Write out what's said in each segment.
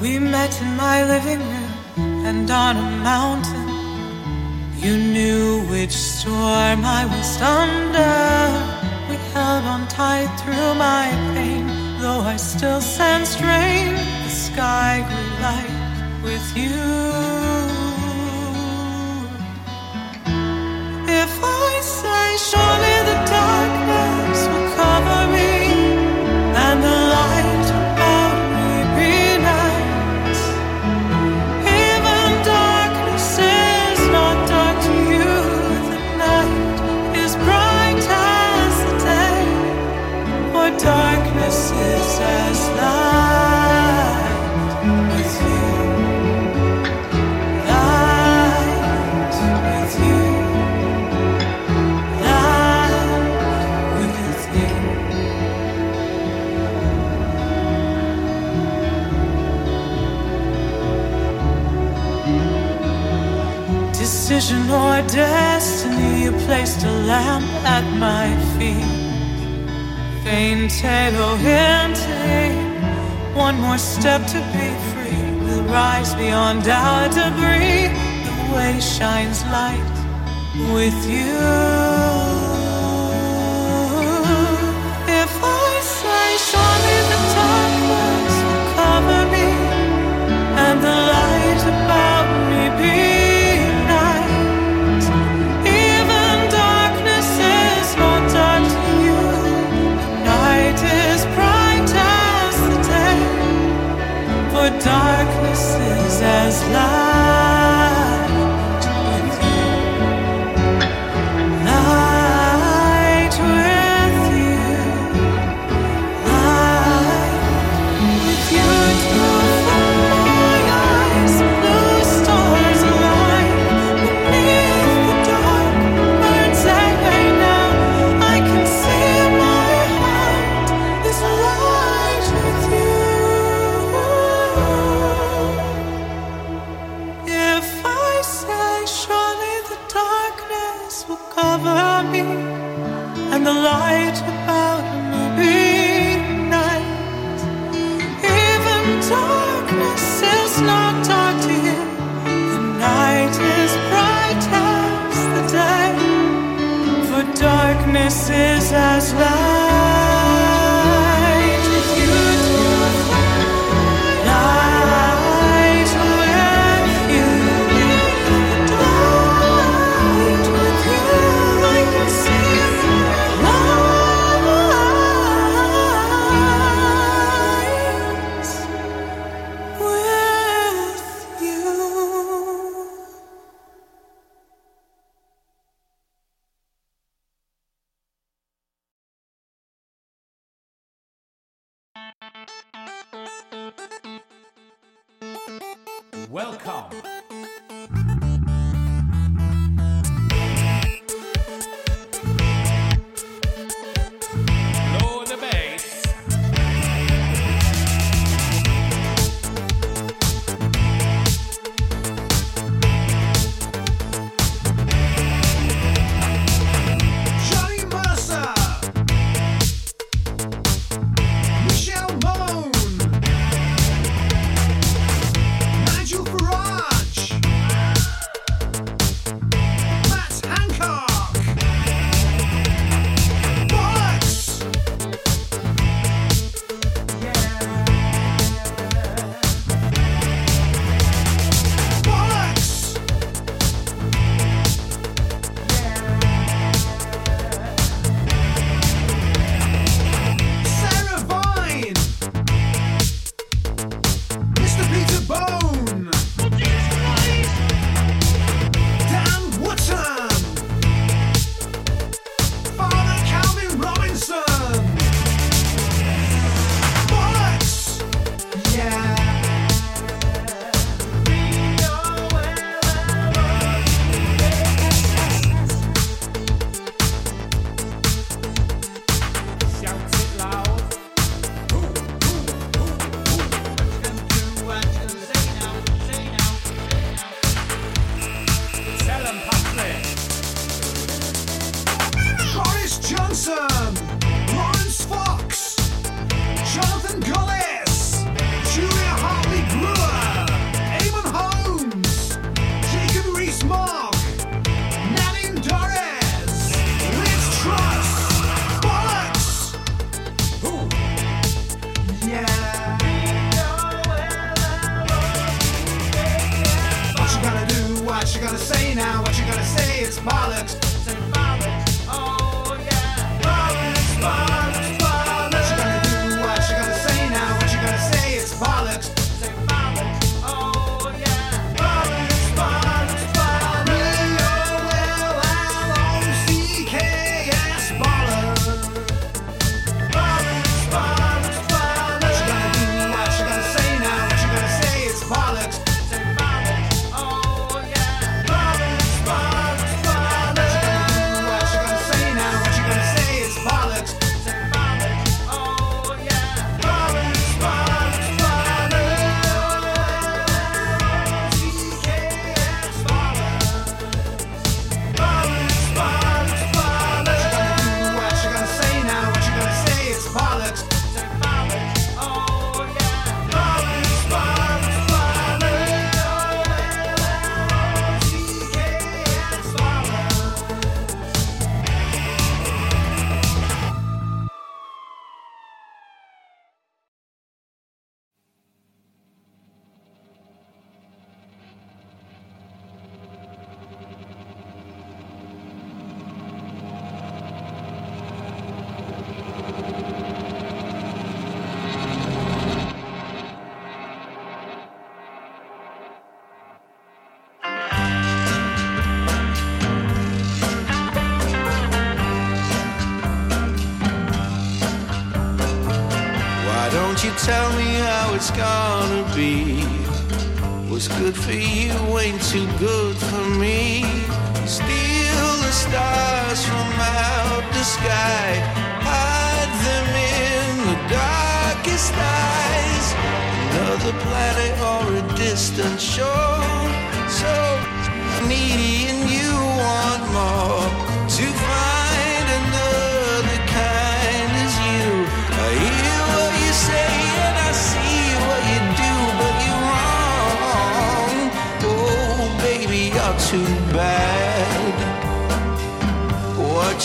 We met in my living room and on a mountain. You knew which storm I was under. We held on tight through my pain, though I still sensed rain. The sky grew light with you. If I say, surely you placed a lamp at my feet. Faint halo hinting, one more step to be free. We'll rise beyond our debris. The way shines light with you. Cover me, and the light about night. Even darkness is not dark to you. The night is bright as the day, for darkness is as light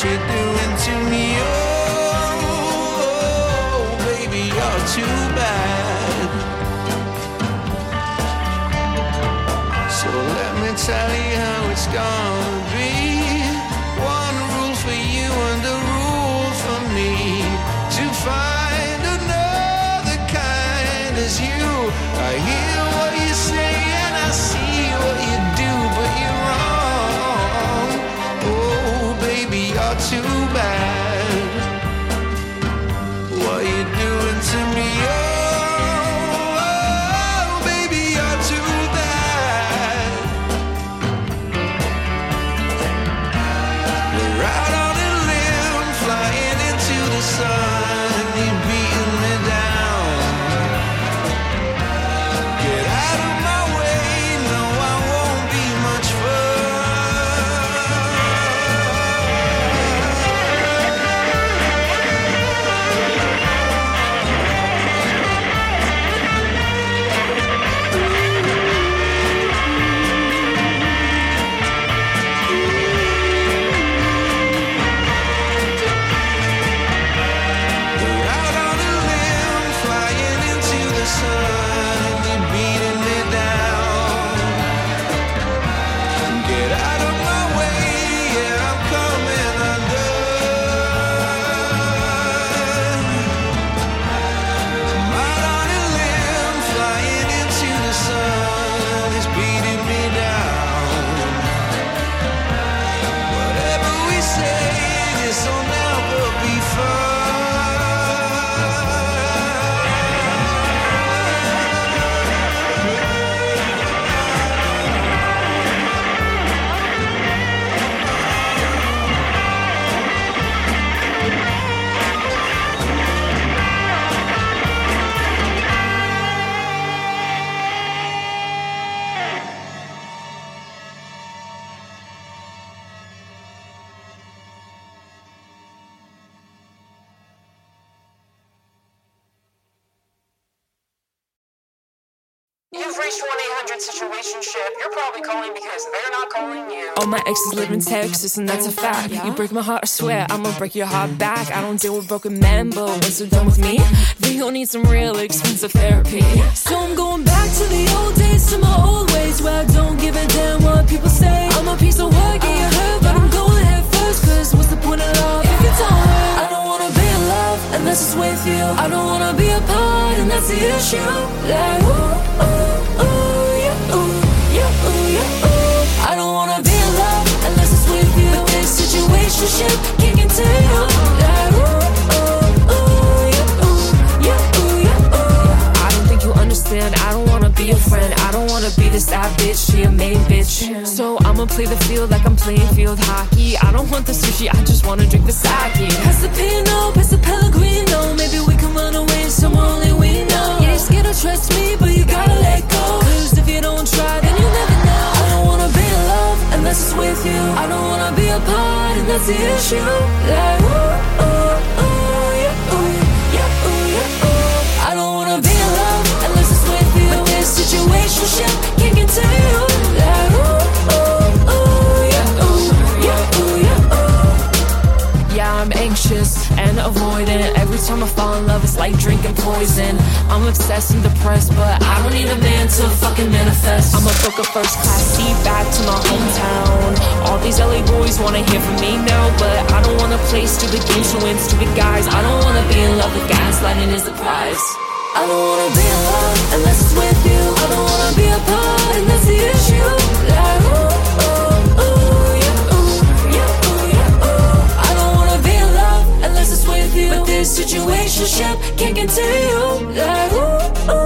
What you doing to me? Oh, baby, you're too bad. So let me tell you You've reached 1 800 Situationship. You're probably calling because they're not calling you. All my exes live in Texas, and that's a fact. You break my heart, I swear I'ma break your heart back. I don't deal with broken men, but once they're done with me, they gon' need some real expensive therapy. So I'm going back to the old days, to my old ways, where I don't give a damn what people say. I'm a piece of work, yeah, love with you. I don't wanna be apart, and that's the issue. Like, ooh, ooh, ooh, yeah, ooh, yeah, ooh, yeah, ooh. I don't wanna be in love unless it's with you. But this situationship can't continue. Like, be a friend. I don't wanna be this side bitch. She a main bitch. So I'ma play the field like I'm playing field hockey. I don't want the sushi. I just wanna drink the sake. Pass the Pinot, pass the Pellegrino. Maybe we can run away somewhere only we know. Yeah, you're scared to trust me, but you gotta let go. Cause if you don't try, then you never know. I don't wanna be in love unless it's with you. I don't wanna be apart, and that's the issue. Like, ooh, ooh, drinking poison. I'm obsessed and depressed, but I don't need a man to fucking manifest. I'ma book a first class seat back to my hometown. All these LA boys wanna hear from me now, but I don't wanna play stupid games to win stupid guys. I don't wanna be in love with gaslighting is the prize. I don't wanna be in love unless it's with you. I don't wanna be apart, and that's the issue. Like, with you. But this situationship can't continue. Like, ooh, ooh.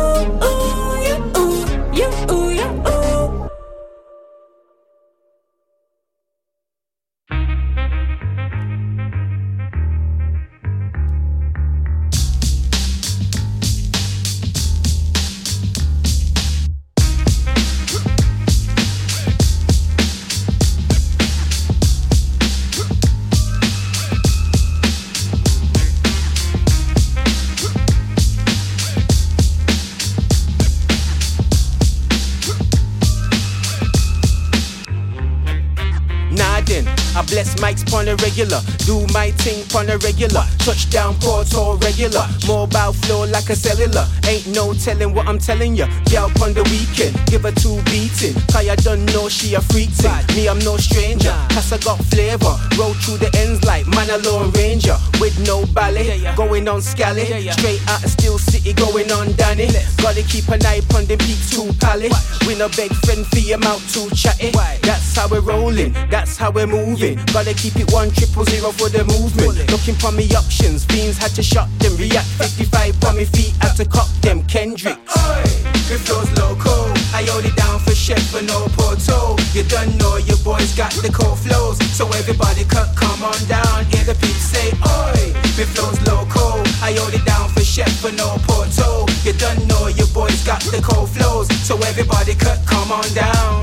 A regular. Do my thing pon a regular. Touchdown, portal regular. Mobile flow like a cellular. Ain't no telling what I'm telling ya. Girl pon the weekend. Give her two beating. Cause I don't know she a freak thing. Me, I'm no stranger. Cause I got flavor. Roll through the ends like man alone ranger. With no ballet. Going on scally. Straight out of Steel City going on Danny. Gotta keep an eye on them peak too pally. We no beg friend for your mouth too chatty. That's how we're rolling. That's how we're moving. Gotta keep it one triple zero for the movement. Looking for me options. beans had to shut them. React 55 on me feet. Had to cock them. Kendrick. Oi, It flows loco. I hold it down for chef for no porto. You don't know your boys got the cold flows. So everybody cut, come on down. Hear the people say, Oi, it flows loco. I hold it down for chef for no porto. You don't know your boys got the cold flows. So everybody cut, come on down.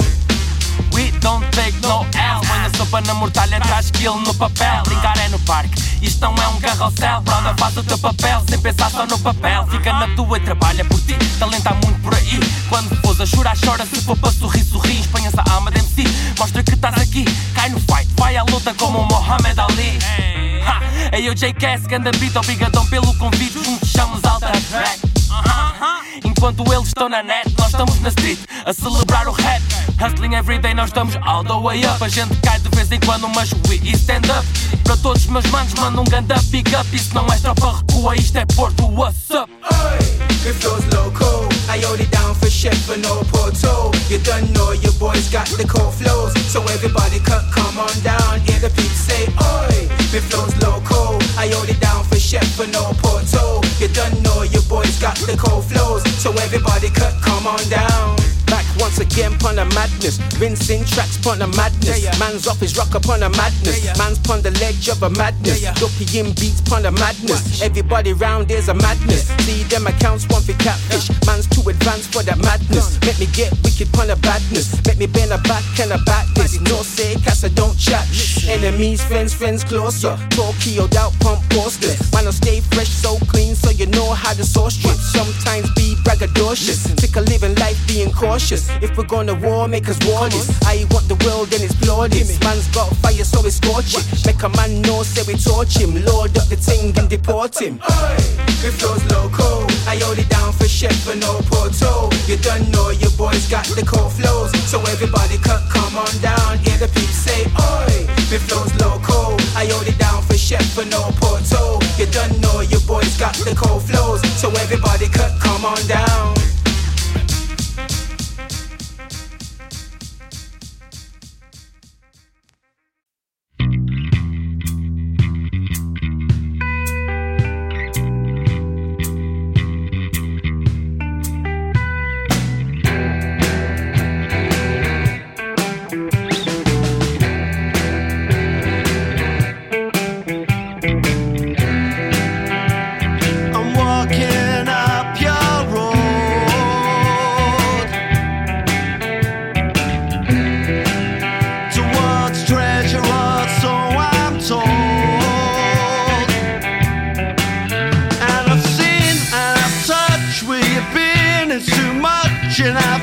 We don't take no L Põe a sopa na mortalha, traz skill no papel. Brincar é no parque, isto não é um carrossel. Brother, faz o teu papel, sem pensar só no papel. Fica na tua e trabalha por ti Talento há muito por aí. Quando fores a chorar, chora. Se for para sorrir, sorri. Espanha-se a alma de si Mostra que estás aqui. Cai no fight, vai à luta como o Mohamed Ali. Ha! Ei, eu J.K.S. Ganda beat, obrigadão pelo convite. Juntos chamamos alta track Enquanto eles estão na net, nós estamos na street a celebrar o rap. Hustling everyday, nós estamos all the way up. A gente cai de vez em quando, mas we stand up. Para todos os meus manos, manda um ganda big up. Isso não é tropa recua, isto é Porto, what's up? It flows loco. I it down for chef for no porto. You don't know your boys got the cold flows. So everybody cut, come on down. Hear the people say, Oi. It flows loco. I it down for chef for no porto. You don't know your boys got the cold flows. So everybody cut, come on down. Once again pon a madness. Rinsing tracks pon a madness. Man's off his rock upon a madness. Man's pon the ledge of a madness. Dopey in beats pon a madness. Everybody round there's a madness. See them accounts want for catfish. Man's too advanced for that madness. Make me get wicked pon a badness. Make me bend a back and a back this. No say cause I don't chat. Enemies, friends, friends closer. Tokyo doubt pump posters. Man, I stay fresh, so clean, so you know how the sauce drip. Sometimes be braggadocious. Cautious. If we're gonna war, make us war this. I want the world and explore this. Man's got fire, so we scorch it. Make a man know, say we torch him. Load up the thing and deport him. It flows loco. I hold it down for chef for no porto. You don't know your boys got the cold flows. So everybody cut, come on down. Hear the people say, Oi. It flows loco. I hold it down for chef for no porto. You don't know your boys got the cold flows. So everybody cut, come on down. And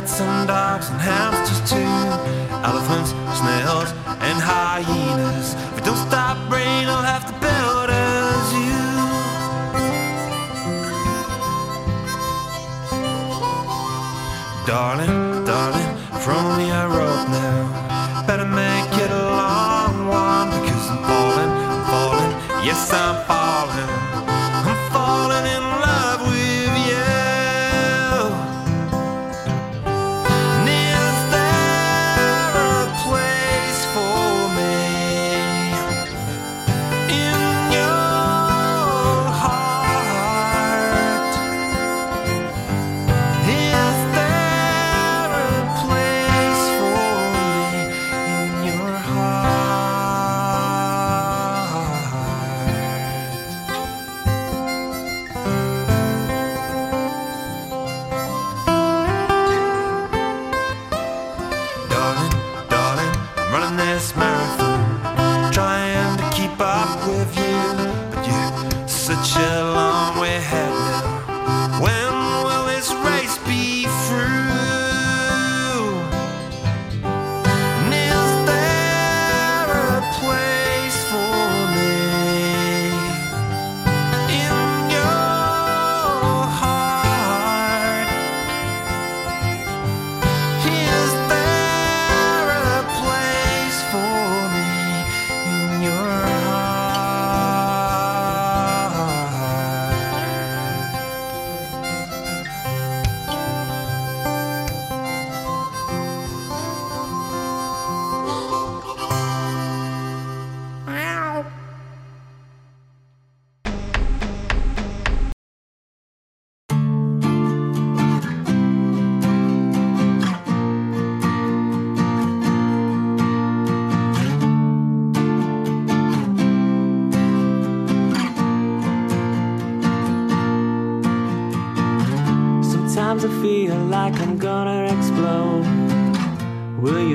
Cats and dogs and hamsters too.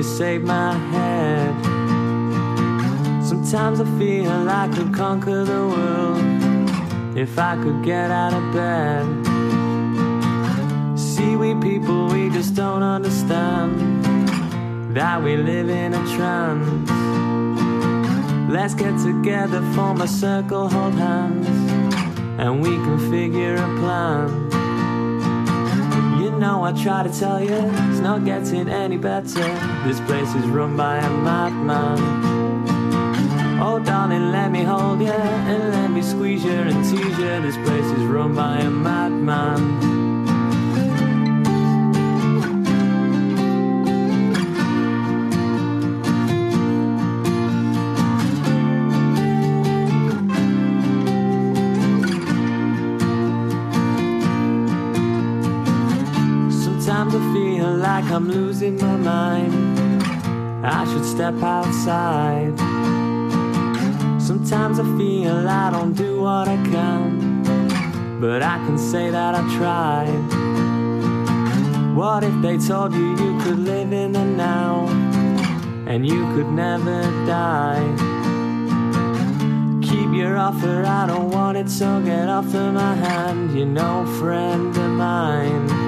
Save my head? Sometimes I feel I could conquer the world if I could get out of bed. See, we people, we just don't understand that we live in a trance. Let's get together, form a circle, hold hands, and we can figure a plan. You know, I try to tell you, it's not getting any better. This place is run by a madman. Oh, darling, let me hold you and let me squeeze you and tease you. This place is run by a madman. Sometimes I feel like I'm losing my mind. I should step outside. Sometimes I feel I don't do what I can, but I can say that I tried. What if they told you you could live in the now and you could never die? Keep your offer, I don't want it, so get off of my hand. You're no friend of mine.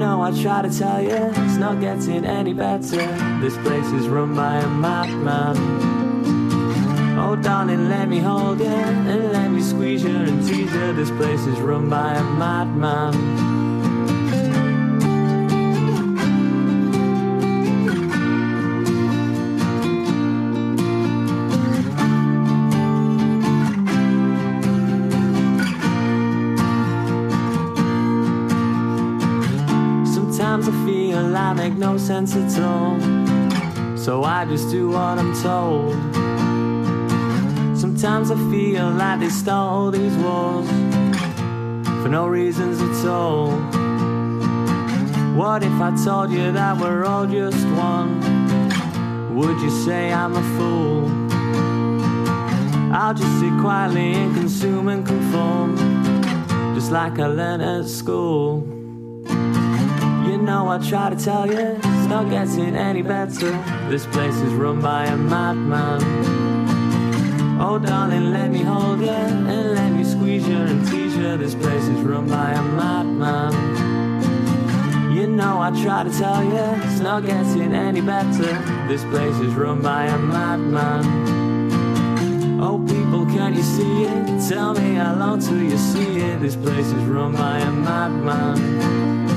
Know I try to tell you, it's not getting any better. This place is run by a madman. Oh, darling, let me hold you and let me squeeze you and tease you. This place is run by a madman. Make no sense at all. So I just do what I'm told. Sometimes I feel like they stole these walls for no reasons at all. What if I told you that we're all just one? Would you say I'm a fool? I'll just sit quietly and consume and conform, just like I learned at school. You know I try to tell you, it's not getting any better. This place is run by a madman. Oh, darling, let me hold you and let me squeeze you and tease you. This place is run by a madman. You know I try to tell you, it's not getting any better. This place is run by a madman. Oh, people, can you see it? Tell me how long till you see it. This place is run by a madman.